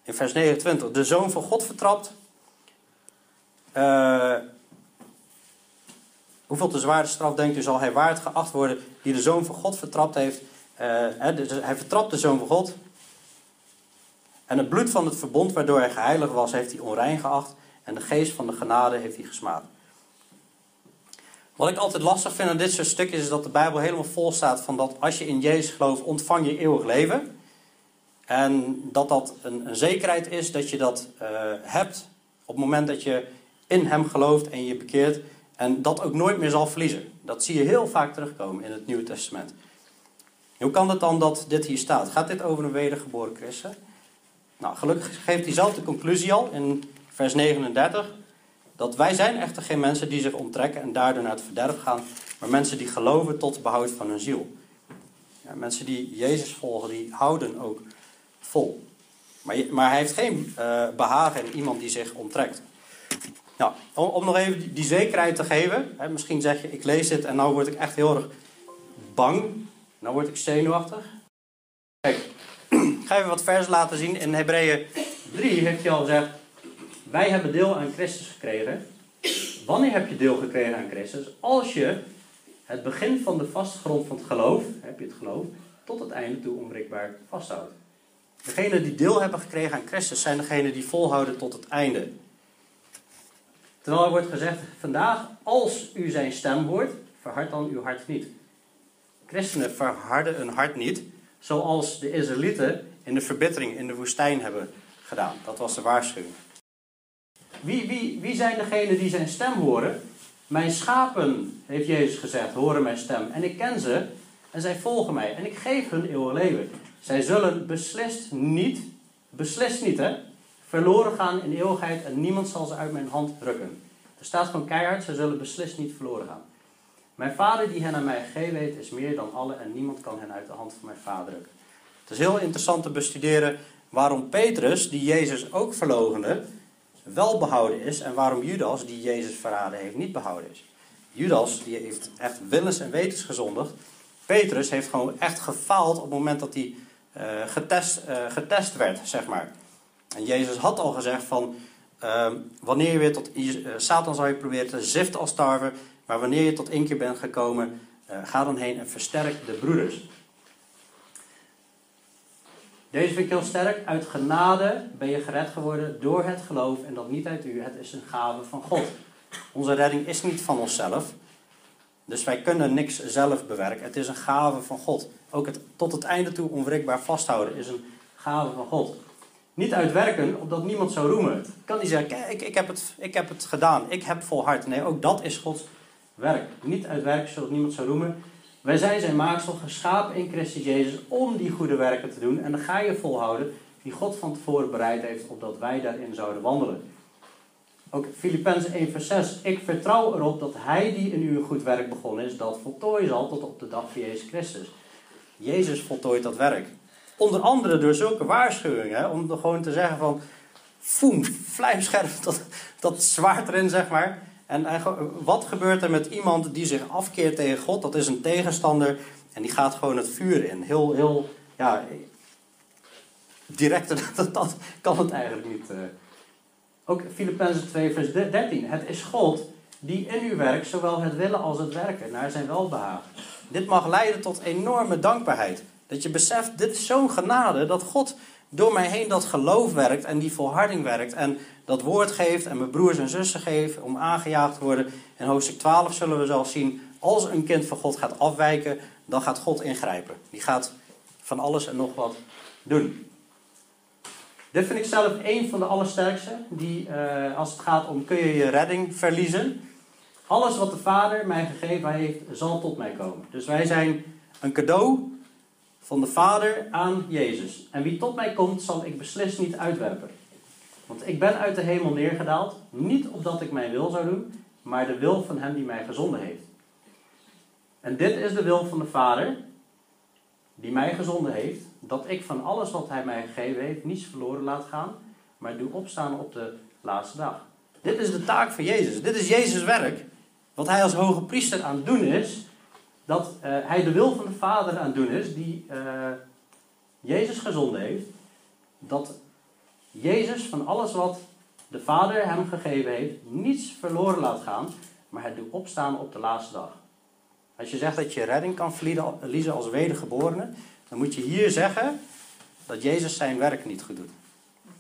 In vers 29, de zoon van God vertrapt. hoeveel te zware straf denkt u zal hij waard geacht worden die de zoon van God vertrapt heeft? Hè, dus hij vertrapt de zoon van God. En het bloed van het verbond waardoor hij geheiligd was, heeft hij onrein geacht. En de geest van de genade heeft hij gesmaad. Wat ik altijd lastig vind aan dit soort stukken is dat de Bijbel helemaal vol staat van dat als je in Jezus gelooft, ontvang je eeuwig leven. En dat dat een, een zekerheid is dat je dat uh, hebt op het moment dat je in Hem gelooft en je bekeert. En dat ook nooit meer zal verliezen. Dat zie je heel vaak terugkomen in het Nieuwe Testament. Hoe kan het dan dat dit hier staat? Gaat dit over een wedergeboren christen? Nou, gelukkig geeft hij zelf de conclusie al in vers 39. Dat wij zijn echter geen mensen die zich onttrekken en daardoor naar het verderf gaan. Maar mensen die geloven tot behoud van hun ziel. Ja, mensen die Jezus volgen, die houden ook vol. Maar, maar hij heeft geen uh, behagen in iemand die zich onttrekt. Nou, om, nog even die, zekerheid te geven. Hè, misschien zeg je, ik lees dit en nou word ik echt heel erg bang. Nou word ik zenuwachtig. Kijk, ik ga even wat vers laten zien. In Hebreeën 3 heeft hij al gezegd: Wij hebben deel aan Christus gekregen. Wanneer heb je deel gekregen aan Christus? Als je het begin van de vaste grond van het geloof, heb je het geloof, tot het einde toe onbreekbaar vasthoudt. Degenen die deel hebben gekregen aan Christus zijn degenen die volhouden tot het einde. Terwijl er wordt gezegd: vandaag, als u zijn stem hoort, verhard dan uw hart niet. Christenen verharden hun hart niet, zoals de Israëlieten in de verbittering in de woestijn hebben gedaan. Dat was de waarschuwing. Wie, wie, wie zijn degenen die zijn stem horen? Mijn schapen, heeft Jezus gezegd, horen mijn stem. En ik ken ze en zij volgen mij. En ik geef hun eeuwig leven. Zij zullen beslist niet, beslist niet hè, verloren gaan in eeuwigheid en niemand zal ze uit mijn hand rukken. Er staat van keihard, ze zullen beslist niet verloren gaan. Mijn vader die hen aan mij gegeven heeft, is meer dan alle en niemand kan hen uit de hand van mijn vader rukken. Het is heel interessant te bestuderen waarom Petrus, die Jezus ook verlogende, wel behouden is en waarom Judas, die Jezus verraden heeft, niet behouden is. Judas die heeft echt willens en wetens gezondigd. Petrus heeft gewoon echt gefaald op het moment dat hij getest, uh, getest werd, zeg maar. En Jezus had al gezegd van, uh, wanneer je weer tot, Satan zal je proberen te ziften als tarwe, maar wanneer je tot één keer bent gekomen, ga dan heen en versterk de broeders. Deze vind ik heel sterk. Uit genade ben je gered geworden door het geloof en dat niet uit u. Het is een gave van God. Onze redding is niet van onszelf. Dus wij kunnen niks zelf bewerken. Het is een gave van God. Ook het tot het einde toe onwrikbaar vasthouden is een gave van God. Niet uitwerken opdat niemand zou roemen. Kan niet zeggen, kijk, ik, ik, heb het, ik heb het gedaan. Ik heb volhard. Nee, ook dat is Gods werk. Niet uitwerken zodat niemand zou roemen. Wij zijn zijn maaksel geschapen in Christus Jezus om die goede werken te doen. En dan ga je volhouden die God van tevoren bereid heeft, opdat wij daarin zouden wandelen. Ook Filippenzen 1 vers 6. Ik vertrouw erop dat hij die in u een goed werk begonnen is, dat voltooien zal tot op de dag van Jezus Christus. Jezus voltooit dat werk. Onder andere door zulke waarschuwingen, om gewoon te zeggen van, foem, vlijmscherp, dat, dat zwaard erin zeg maar. En wat gebeurt er met iemand die zich afkeert tegen God? Dat is een tegenstander en die gaat gewoon het vuur in. Heel, heel, ja, directer *laughs* dat, dat kan het eigenlijk niet. Uh. Ook Filippenzen 2 vers 13. Het is God die in uw werk zowel het willen als het werken naar zijn welbehagen. Dit mag leiden tot enorme dankbaarheid. Dat je beseft, dit is zo'n genade dat God door mij heen dat geloof werkt en die volharding werkt en dat woord geeft en mijn broers en zussen geeft om aangejaagd te worden. In hoofdstuk 12 zullen we zelfs zien, als een kind van God gaat afwijken, dan gaat God ingrijpen. Die gaat van alles en nog wat doen. Dit vind ik zelf een van de allersterkste, die uh, als het gaat om kun je je redding verliezen. Alles wat de Vader mij gegeven heeft, zal tot mij komen. Dus wij zijn een cadeau van de Vader aan Jezus. En wie tot mij komt, zal ik beslist niet uitwerpen. Want ik ben uit de hemel neergedaald, niet opdat ik mijn wil zou doen, maar de wil van hem die mij gezonden heeft. En dit is de wil van de Vader, die mij gezonden heeft, dat ik van alles wat hij mij gegeven heeft, niets verloren laat gaan, maar doe opstaan op de laatste dag. Dit is de taak van Jezus. Dit is Jezus' werk. Wat hij als hoge priester aan het doen is, dat uh, hij de wil van de Vader aan het doen is, die uh, Jezus gezonden heeft, dat Jezus van alles wat de Vader hem gegeven heeft, niets verloren laat gaan, maar het doet opstaan op de laatste dag. Als je zegt dat je redding kan verliezen als wedergeborene, dan moet je hier zeggen dat Jezus zijn werk niet goed doet.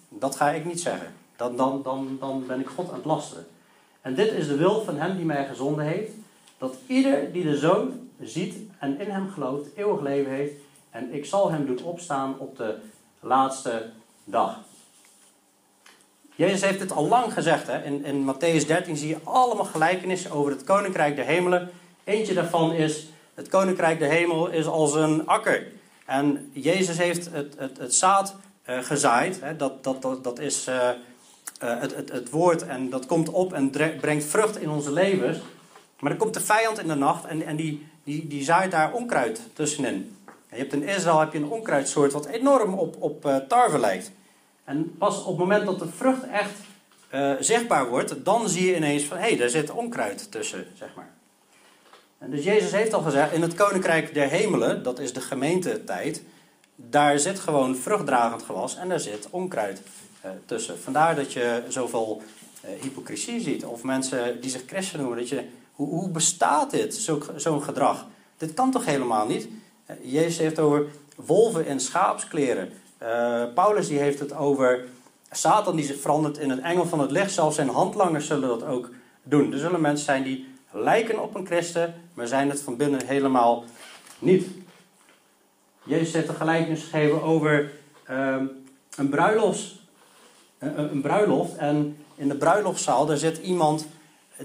Dat ga ik niet zeggen. Dan, dan, dan, dan ben ik God aan het lasteren. En dit is de wil van hem die mij gezonden heeft, dat ieder die de Zoon ziet en in hem gelooft, eeuwig leven heeft. En ik zal hem doen opstaan op de laatste dag. Jezus heeft het al lang gezegd. Hè? In, in Matthäus 13 zie je allemaal gelijkenissen over het koninkrijk der hemelen. Eentje daarvan is: het koninkrijk der hemel is als een akker. En Jezus heeft het, het, het zaad uh, gezaaid. Hè? Dat, dat, dat, dat is uh, uh, het, woord en dat komt op en brengt vrucht in onze levens. Maar dan komt de vijand in de nacht en, en die, die, die zaait daar onkruid tussenin. En je hebt in Israël heb je een onkruidsoort wat enorm op, op tarwe lijkt. En pas op het moment dat de vrucht echt uh, zichtbaar wordt, dan zie je ineens van hé, hey, daar zit onkruid tussen, zeg maar. En dus Jezus heeft al gezegd, in het koninkrijk der hemelen, dat is de gemeentetijd, daar zit gewoon vruchtdragend gewas en daar zit onkruid tussen. Vandaar dat je zoveel uh, hypocrisie ziet, of mensen die zich christen noemen, dat je, hoe, hoe bestaat dit, zo'n gedrag? Dit kan toch helemaal niet? Jezus heeft over wolven in schaapskleren. Paulus die heeft het over Satan die zich verandert in een engel van het licht. Zelfs zijn handlangers zullen dat ook doen. Er zullen mensen zijn die lijken op een christen, maar zijn het van binnen helemaal niet. Jezus heeft een gelijkenis gegeven over uh, een, bruiloft, een, bruiloft. En in de bruiloftszaal, daar zit iemand,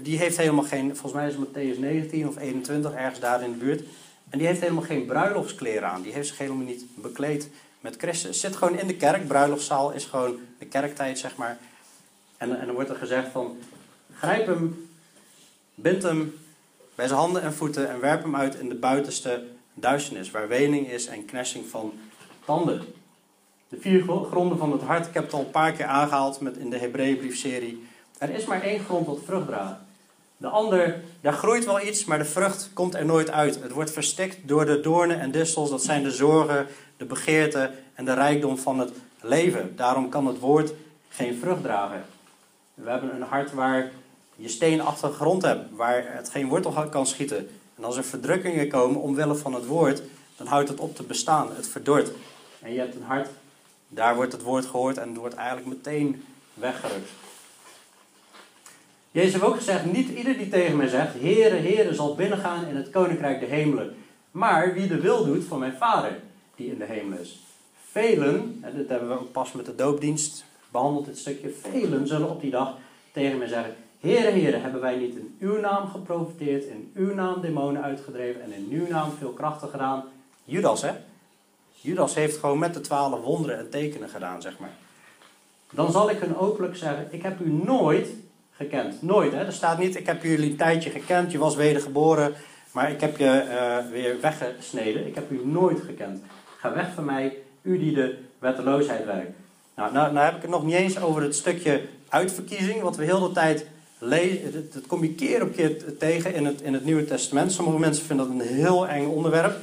die heeft helemaal geen, volgens mij is het Matthäus 19 of 21, ergens daar in de buurt. En die heeft helemaal geen bruiloftskleren aan. Die heeft zich helemaal niet bekleed met Christus. Zit gewoon in de kerk, bruiloftszaal is gewoon de kerktijd, zeg maar. En, en dan wordt er gezegd van, grijp hem, bind hem bij zijn handen en voeten en werp hem uit in de buitenste duisternis, waar wening is en knessing van tanden. De vier gronden van het hart, ik heb het al een paar keer aangehaald met in de Hebreeënbriefserie. Er is maar één grond tot vrucht dragen. De ander, daar groeit wel iets, maar de vrucht komt er nooit uit. Het wordt verstikt door de doornen en distels. Dat zijn de zorgen, de begeerten en de rijkdom van het leven. Daarom kan het woord geen vrucht dragen. We hebben een hart waar je steenachtige grond hebt, waar het geen wortel kan schieten. En als er verdrukkingen komen omwille van het woord, dan houdt het op te bestaan. Het verdort. En je hebt een hart, daar wordt het woord gehoord en wordt eigenlijk meteen weggerukt. Jezus heeft ook gezegd, niet ieder die tegen mij zegt, Heere, Heere, zal binnengaan in het koninkrijk de hemelen. Maar wie de wil doet van mijn Vader, die in de hemel is. Velen, en dit hebben we ook pas met de doopdienst behandeld, dit stukje. Velen zullen op die dag tegen mij zeggen, Heere, Heere, hebben wij niet in uw naam geprofiteerd, in uw naam demonen uitgedreven en in uw naam veel krachten gedaan? Judas, hè? Judas heeft gewoon met de twaalf wonderen en tekenen gedaan, zeg maar. Dan zal ik hun openlijk zeggen, ik heb u nooit gekend. Nooit, hè? Er staat niet, ik heb jullie een tijdje gekend, je was wedergeboren, maar ik heb je uh, weer weggesneden. Ik heb u nooit gekend. Ga weg van mij, u die de wetteloosheid werkt. Nou, nou, nou heb ik het nog niet eens over het stukje uitverkiezing, wat we heel de tijd lezen. Dat, kom je keer op keer tegen in het, in het Nieuwe Testament. Sommige mensen vinden dat een heel eng onderwerp.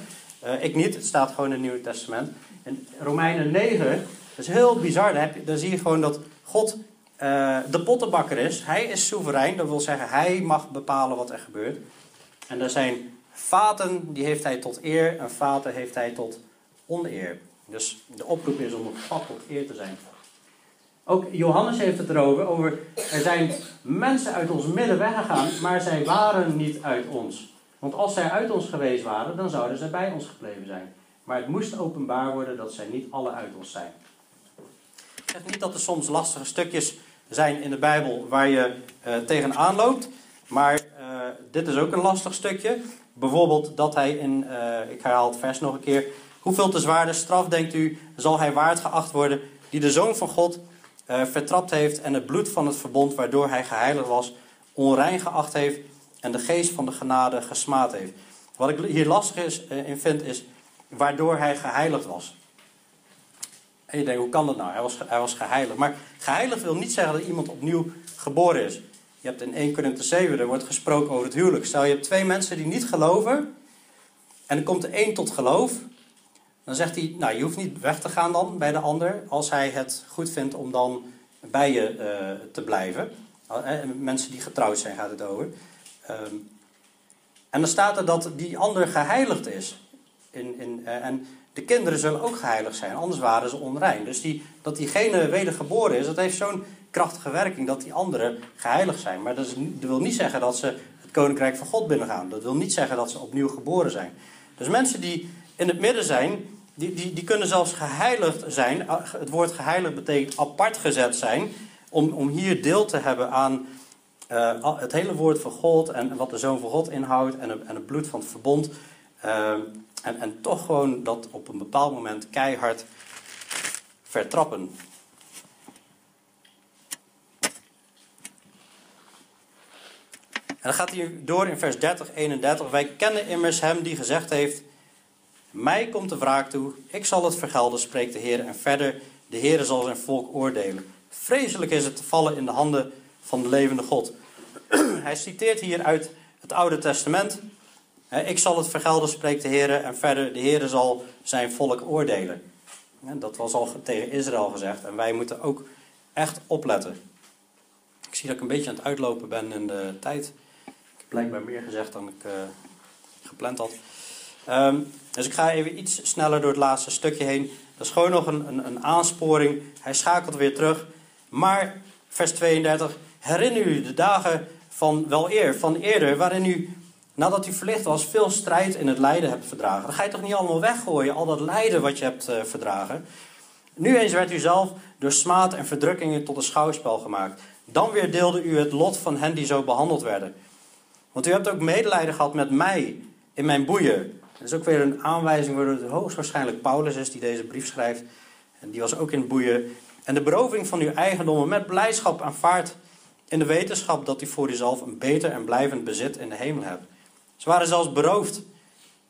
Uh, ik niet, het staat gewoon in het Nieuwe Testament. In Romeinen 9, dat is heel bizar. Daar, daar zie je gewoon dat God uh, de pottenbakker is. Hij is soeverein, dat wil zeggen, hij mag bepalen wat er gebeurt. En er zijn vaten, die heeft hij tot eer, en vaten heeft hij tot oneer. Dus de oproep is om een vat tot eer te zijn. Ook Johannes heeft het erover, over er zijn mensen uit ons midden weggegaan, maar zij waren niet uit ons. Want als zij uit ons geweest waren, dan zouden zij bij ons gebleven zijn. Maar het moest openbaar worden dat zij niet alle uit ons zijn. Ik zeg niet dat er soms lastige stukjes zijn in de Bijbel waar je uh, tegenaan loopt. Maar uh, dit is ook een lastig stukje. Bijvoorbeeld dat hij in, uh, ik herhaal het vers nog een keer. Hoeveel te zwaarder straf, denkt u, zal hij waard geacht worden die de Zoon van God vertrapt heeft en het bloed van het verbond waardoor hij geheiligd was, onrein geacht heeft en de geest van de genade gesmaad heeft. Wat ik hier lastig is, in vind is waardoor hij geheiligd was. En je denkt, hoe kan dat nou? Hij was, hij was geheiligd. Maar geheiligd wil niet zeggen dat iemand opnieuw geboren is. Je hebt in 1 Korinther 7, er wordt gesproken over het huwelijk. Stel je hebt twee mensen die niet geloven. En er komt er één tot geloof. Dan zegt hij, nou je hoeft niet weg te gaan dan bij de ander. Als hij het goed vindt om dan bij je uh, te blijven. Uh, mensen die getrouwd zijn gaat het over. Um, en dan staat er dat die ander geheiligd is. In, in, uh, en de kinderen zullen ook geheiligd zijn, anders waren ze onrein. Dus die, dat diegene wedergeboren is, dat heeft zo'n krachtige werking dat die anderen geheiligd zijn. Maar dat, wil niet zeggen dat ze het koninkrijk van God binnengaan. Dat wil niet zeggen dat ze opnieuw geboren zijn. Dus mensen die in het midden zijn, die, die, die kunnen zelfs geheiligd zijn. Het woord geheiligd betekent apart gezet zijn. Om, om hier deel te hebben aan uh, het hele woord van God en wat de Zoon van God inhoudt en, en het bloed van het verbond. Uh, en, en toch gewoon dat op een bepaald moment keihard vertrappen. En dan gaat hij door in vers 30, 31. Wij kennen immers hem die gezegd heeft: Mij komt de wraak toe, ik zal het vergelden, spreekt de Heer. En verder, de Heer zal zijn volk oordelen. Vreselijk is het te vallen in de handen van de levende God. *clears throat* Hij citeert hier uit het Oude Testament. Ik zal het vergelden, spreekt de Heer. En verder, de Heer zal zijn volk oordelen. Dat was al tegen Israël gezegd. En wij moeten ook echt opletten. Ik zie dat ik een beetje aan het uitlopen ben in de tijd. Ik heb blijkbaar meer gezegd dan ik uh, gepland had. Um, dus ik ga even iets sneller door het laatste stukje heen. Dat is gewoon nog een, een, een aansporing. Hij schakelt weer terug. Maar, vers 32. Herinner u de dagen van wel eer, van eerder, waarin u nadat u verlicht was, veel strijd in het lijden hebt verdragen. Dan ga je toch niet allemaal weggooien, al dat lijden wat je hebt uh, verdragen. Nu eens werd u zelf door smaad en verdrukkingen tot een schouwspel gemaakt. Dan weer deelde u het lot van hen die zo behandeld werden. Want u hebt ook medelijden gehad met mij in mijn boeien. Dat is ook weer een aanwijzing waar het hoogstwaarschijnlijk Paulus is die deze brief schrijft. En die was ook in boeien. En de beroving van uw eigendommen met blijdschap aanvaardt in de wetenschap dat u voor uzelf een beter en blijvend bezit in de hemel hebt. Ze waren zelfs beroofd.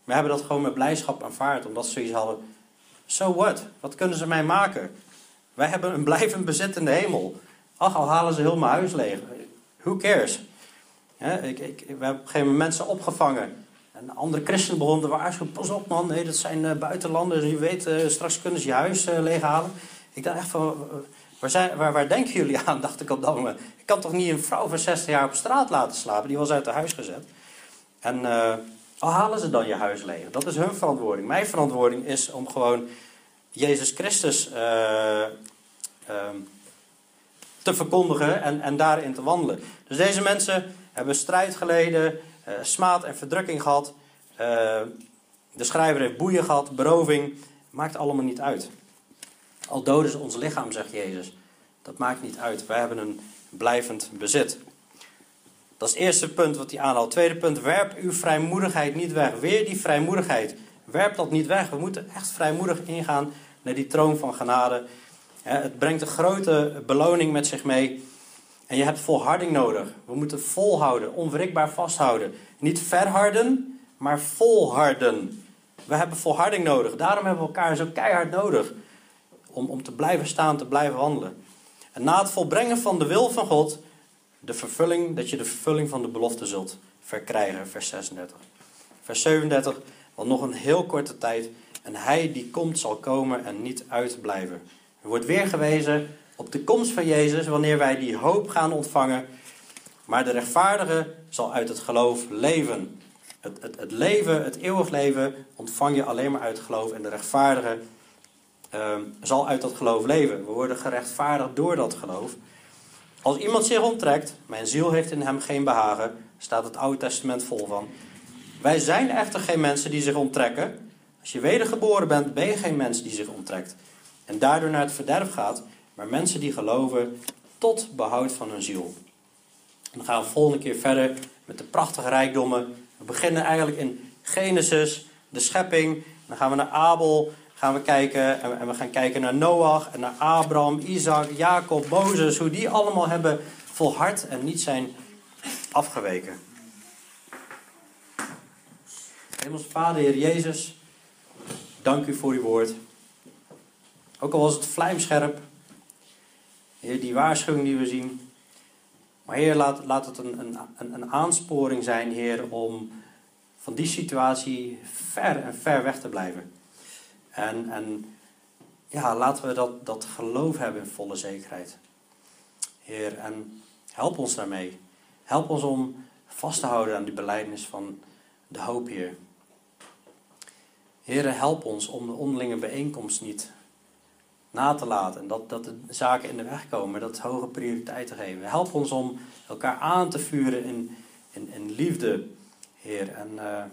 We hebben dat gewoon met blijdschap aanvaard, omdat ze zoiets hadden. So what? Wat kunnen ze mij maken? Wij hebben een blijvend bezit in de hemel. Ach, al halen ze heel mijn huis leeg. Who cares? ik, ik, we hebben op een gegeven moment mensen opgevangen. En andere christenen begonnen te waarschuwen. Pas op man, nee, dat zijn uh, buitenlanders. Je weet, uh, straks kunnen ze je huis uh, leeghalen. Ik dacht echt van, waar, waar, denken jullie *laughs* aan? Dacht ik op dat moment. Ik kan toch niet een vrouw van 60 jaar op straat laten slapen? Die was uit haar huis gezet. En al halen ze dan je huis leeg. Dat is hun verantwoording. Mijn verantwoording is om gewoon Jezus Christus ehm, te verkondigen en, en daarin te wandelen. Dus deze mensen hebben strijd geleden, uh, smaad en verdrukking gehad. De schrijver heeft boeien gehad, beroving. Maakt allemaal niet uit. Al doden ze ons lichaam, zegt Jezus. Dat maakt niet uit. Wij hebben een blijvend bezit. Dat is het eerste punt wat hij aanhaalt. Tweede punt, werp uw vrijmoedigheid niet weg. Weer die vrijmoedigheid. Werp dat niet weg. We moeten echt vrijmoedig ingaan naar die troon van genade. Het brengt een grote beloning met zich mee. En je hebt volharding nodig. We moeten volhouden, onwrikbaar vasthouden. Niet verharden, maar volharden. We hebben volharding nodig. Daarom hebben we elkaar zo keihard nodig. Om, om te blijven staan, te blijven wandelen. En na het volbrengen van de wil van God, de vervulling, dat je de vervulling van de belofte zult verkrijgen. Vers 36. Vers 37, want nog een heel korte tijd. En hij die komt zal komen en niet uitblijven. Er wordt weer gewezen op de komst van Jezus wanneer wij die hoop gaan ontvangen. Maar de rechtvaardige zal uit het geloof leven. Het, het, het leven, het eeuwig leven, ontvang je alleen maar uit geloof. En de rechtvaardige ehm, zal uit dat geloof leven. We worden gerechtvaardigd door dat geloof. Als iemand zich onttrekt, mijn ziel heeft in hem geen behagen, staat het Oude Testament vol van. Wij zijn echter geen mensen die zich onttrekken. Als je wedergeboren bent, ben je geen mens die zich onttrekt en daardoor naar het verderf gaat, maar mensen die geloven tot behoud van hun ziel. Dan gaan we volgende keer verder met de prachtige rijkdommen. We beginnen eigenlijk in Genesis, de schepping. Dan gaan we naar Abel, gaan we kijken en we gaan kijken naar Noach en naar Abraham, Isaac, Jacob, Mozes, hoe die allemaal hebben volhard en niet zijn afgeweken. Hemelse Vader, Heer Jezus, dank u voor uw woord. Ook al was het vlijmscherp. Heer, die waarschuwing die we zien. Maar Heer, laat, laat het een, een, een aansporing zijn, Heer, om van die situatie ver en ver weg te blijven. En, en ja, laten we dat, dat geloof hebben in volle zekerheid. Heer, en help ons daarmee. Help ons om vast te houden aan die beleidnis van de hoop, Heer. Heer, help ons om de onderlinge bijeenkomst niet na te laten. En dat, dat de zaken in de weg komen, dat hoge prioriteit te geven. Help ons om elkaar aan te vuren in, in, liefde, Heer. En uh,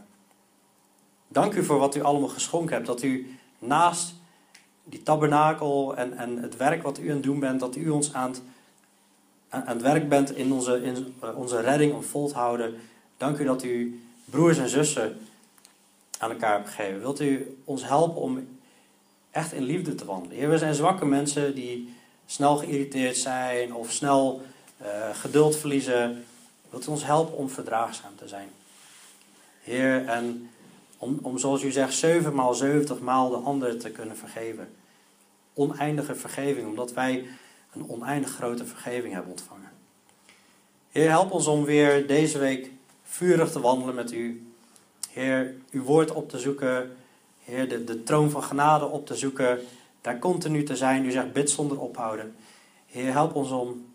dank u voor wat u allemaal geschonken hebt. Dat u naast die tabernakel en, en het werk wat u aan het doen bent, dat u ons aan het, aan het werk bent in onze, in eh, onze redding om vol te houden. Dank u dat u broers en zussen aan elkaar hebt gegeven. Wilt u ons helpen om echt in liefde te wandelen. Heer, we zijn zwakke mensen die snel geïrriteerd zijn of snel uh, geduld verliezen. Wilt u ons helpen om verdraagzaam te zijn? Heer, en om, zoals u zegt, zeven maal zeventig maal de ander te kunnen vergeven. Oneindige vergeving, omdat wij een oneindig grote vergeving hebben ontvangen. Heer, help ons om weer deze week vurig te wandelen met u. Heer, uw woord op te zoeken Heer, de, troon van genade op te zoeken, daar continu te zijn. U zegt bid zonder ophouden. Heer, help ons om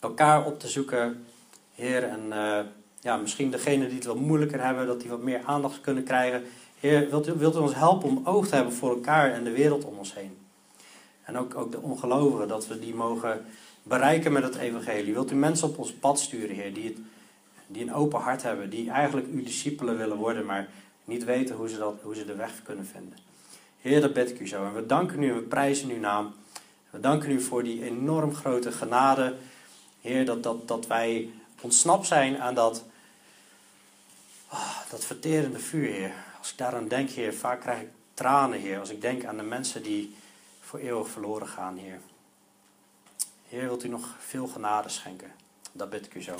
elkaar op te zoeken. Heer, en uh, ja, misschien degene die het wat moeilijker hebben, dat die wat meer aandacht kunnen krijgen. Heer, wilt u, wilt u ons helpen om oog te hebben voor elkaar en de wereld om ons heen? En ook, ook de ongelovigen, dat we die mogen bereiken met het evangelie. Wilt u mensen op ons pad sturen, Heer, die, het, die een open hart hebben, die eigenlijk uw discipelen willen worden, maar niet weten hoe ze, dat, hoe ze de weg kunnen vinden. Heer, dat bid ik u zo. En we danken u en we prijzen uw naam. We danken u voor die enorm grote genade. Heer, dat, dat, dat wij ontsnapt zijn aan dat, dat verterende vuur, Heer. Als ik daaraan denk, Heer, vaak krijg ik tranen, Heer. Als ik denk aan de mensen die voor eeuwig verloren gaan, Heer. Heer, wilt u nog veel genade schenken? Dat bid ik u zo.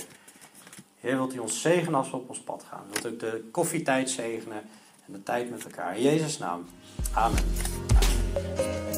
Heer, wilt u ons zegenen als we op ons pad gaan? Wilt u ook de koffietijd zegenen en de tijd met elkaar. In Jezus' naam. Amen.